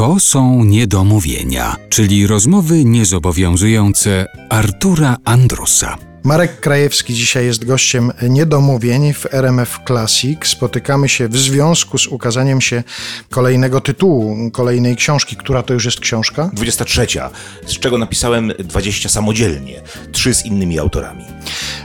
To są niedomówienia, czyli rozmowy niezobowiązujące Artura Andrusa. Marek Krajewski dzisiaj jest gościem Niedomówień w RMF Classic. Spotykamy się w związku z ukazaniem się kolejnego tytułu, kolejnej książki. Która to już jest książka? 23, z czego napisałem 20 samodzielnie, trzy z innymi autorami.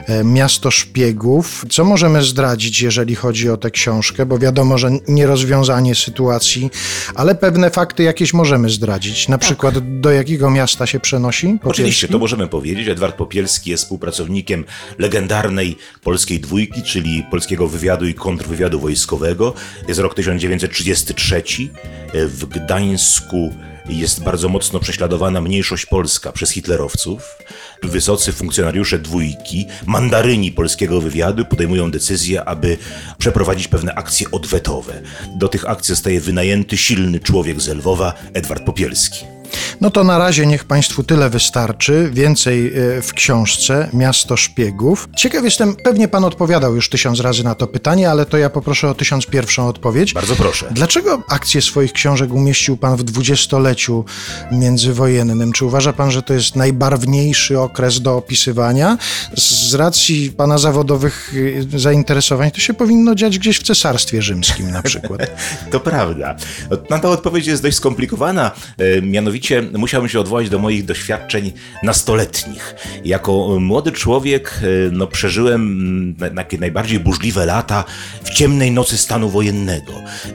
E, Miasto Szpiegów. Co możemy zdradzić, jeżeli chodzi o tę książkę? Bo wiadomo, że nie rozwiązanie sytuacji, ale pewne fakty jakieś możemy zdradzić. Na przykład do jakiego miasta się przenosi? Oczywiście, Popielski? to możemy powiedzieć. Edward Popielski jest współpracownikiem legendarnej polskiej dwójki, czyli polskiego wywiadu i kontrwywiadu wojskowego. Jest rok 1933. W Gdańsku jest bardzo mocno prześladowana mniejszość polska przez hitlerowców. Wysocy funkcjonariusze dwójki, mandaryni polskiego wywiadu podejmują decyzję, aby przeprowadzić pewne akcje odwetowe. Do tych akcji zostaje wynajęty silny człowiek z Lwowa, Edward Popielski. No to na razie niech Państwu tyle wystarczy. Więcej e, w książce Miasto Szpiegów. Ciekaw jestem, pewnie Pan odpowiadał już tysiąc razy na to pytanie, ale to ja poproszę o tysiąc pierwszą odpowiedź. Bardzo proszę. Dlaczego akcję swoich książek umieścił Pan w dwudziestoleciu międzywojennym? Czy uważa Pan, że to jest najbarwniejszy okres do opisywania? Z racji Pana zawodowych y, zainteresowań to się powinno dziać gdzieś w Cesarstwie Rzymskim na przykład. To prawda. Na tą odpowiedź jest dość skomplikowana. E, Mianowicie musiałbym się odwołać do moich doświadczeń nastoletnich. Jako młody człowiek e, no, przeżyłem mm, takie najbardziej burzliwe lata w ciemnej nocy stanu wojennego.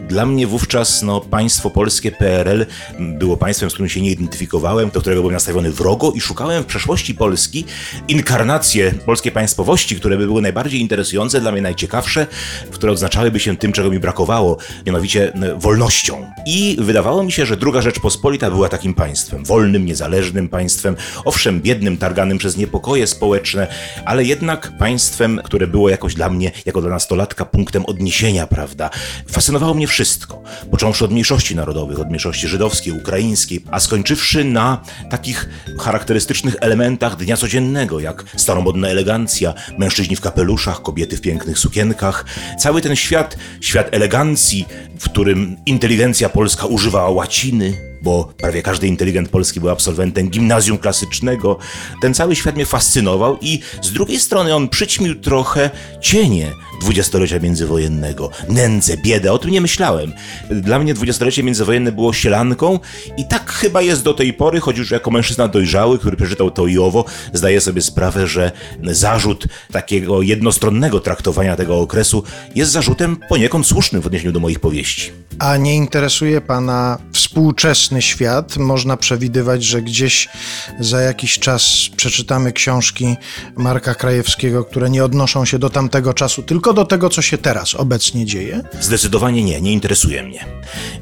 Dla mnie wówczas no, państwo polskie PRL było państwem, z którym się nie identyfikowałem, do którego byłem nastawiony wrogo i szukałem w przeszłości Polski inkarnacje polskiej państwowości, które by były najbardziej interesujące, dla mnie najciekawsze, które odznaczałyby się tym, czego mi brakowało, mianowicie m, wolnością. I wydawało mi się, że druga Rzeczpospolita była takim państwem, wolnym, niezależnym państwem, owszem, biednym, targanym przez niepokoje społeczne, ale jednak państwem, które było jakoś dla mnie, jako dla nastolatka, punktem odniesienia, prawda? Fascynowało mnie wszystko, począwszy od mniejszości narodowych, od mniejszości żydowskiej, ukraińskiej, a skończywszy na takich charakterystycznych elementach dnia codziennego, jak staromodna elegancja, mężczyźni w kapeluszach, kobiety w pięknych sukienkach. Cały ten świat, świat elegancji, w którym inteligencja polska używała łaciny, bo prawie każdy inteligent polski był absolwentem gimnazjum klasycznego. Ten cały świat mnie fascynował i z drugiej strony on przyćmił trochę cienie dwudziestolecia międzywojennego. Nędzę, biedę, o tym nie myślałem. Dla mnie dwudziestolecie międzywojenne było sielanką i tak chyba jest do tej pory, choć już jako mężczyzna dojrzały, który przeczytał to i owo, zdaję sobie sprawę, że zarzut takiego jednostronnego traktowania tego okresu jest zarzutem poniekąd słusznym w odniesieniu do moich powieści. A nie interesuje Pana współczesny świat? Można przewidywać, że gdzieś za jakiś czas przeczytamy książki Marka Krajewskiego, które nie odnoszą się do tamtego czasu, tylko do tego, co się teraz obecnie dzieje? Zdecydowanie nie, nie interesuje mnie.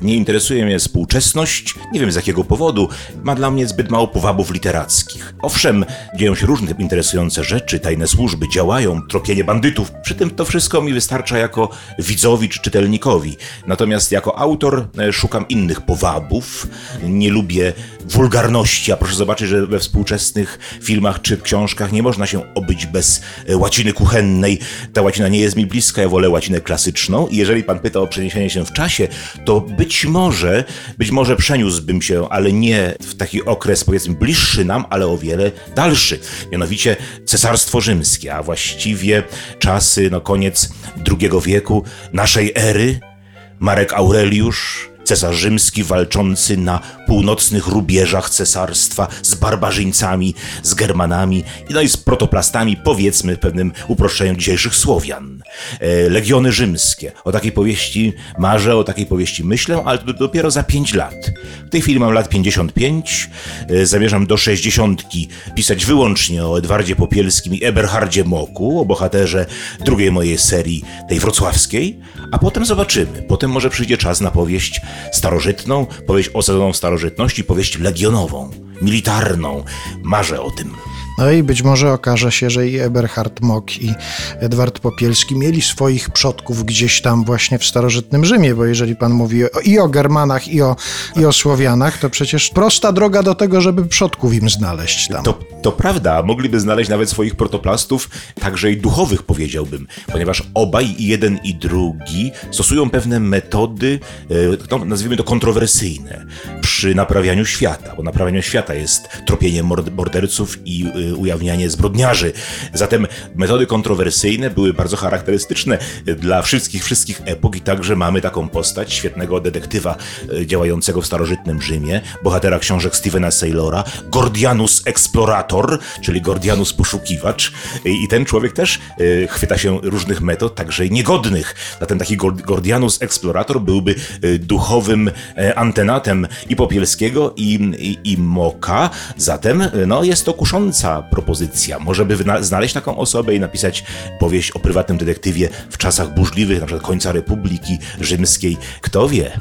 Nie interesuje mnie współczesność, nie wiem z jakiego powodu, ma dla mnie zbyt mało powabów literackich. Owszem, dzieją się różne interesujące rzeczy, tajne służby działają, tropienie bandytów, przy tym to wszystko mi wystarcza jako widzowi czy czytelnikowi. Natomiast jako autor e, szukam innych powabów, nie lubię wulgarności, a proszę zobaczyć, że we współczesnych filmach czy książkach nie można się obyć bez e, łaciny kuchennej. Ta łacina nie jest mi bliska, ja wolę łacinę klasyczną i jeżeli pan pyta o przeniesienie się w czasie, to być może, być może przeniósłbym się, ale nie w taki okres powiedzmy bliższy nam, ale o wiele dalszy. Mianowicie Cesarstwo Rzymskie, a właściwie czasy, no koniec II wieku naszej ery, Marek Aureliusz, cesarz rzymski walczący na północnych rubieżach cesarstwa z barbarzyńcami, z Germanami, no i z protoplastami, powiedzmy pewnym uproszczeniu dzisiejszych Słowian. E, Legiony rzymskie. O takiej powieści marzę, o takiej powieści myślę, ale to dopiero za 5 lat. W tej chwili mam lat 55, e, zamierzam do 60 pisać wyłącznie o Edwardzie Popielskim i Eberhardzie Moku, o bohaterze drugiej mojej serii, tej wrocławskiej, a potem zobaczymy. Potem może przyjdzie czas na powieść starożytną, powieść osadzoną w starożytności, powieść legionową, militarną. Marzę o tym. No i być może okaże się, że i Eberhard Mock i Edward Popielski mieli swoich przodków gdzieś tam właśnie w starożytnym Rzymie, bo jeżeli pan mówi o, i o Germanach, i o, i o Słowianach, to przecież prosta droga do tego, żeby przodków im znaleźć tam. To, to prawda, mogliby znaleźć nawet swoich protoplastów, także i duchowych powiedziałbym, ponieważ obaj, i jeden i drugi, stosują pewne metody, e, no, nazwijmy to kontrowersyjne. Przy naprawianiu świata, bo naprawianie świata jest tropienie mord- morderców i y, ujawnianie zbrodniarzy. Zatem metody kontrowersyjne były bardzo charakterystyczne dla wszystkich, wszystkich epok i także mamy taką postać świetnego detektywa y, działającego w starożytnym Rzymie, bohatera książek Stevena Saylora, Gordianus Explorator, czyli Gordianus Poszukiwacz i ten człowiek też y, chwyta się różnych metod, także niegodnych. Zatem taki Gord- Gordianus Explorator byłby duchowym e, antenatem i Popielskiego i, i, i Moka. Zatem no, jest to kusząca propozycja. Może by znaleźć taką osobę i napisać powieść o prywatnym detektywie w czasach burzliwych, na przykład końca Republiki Rzymskiej. Kto wie?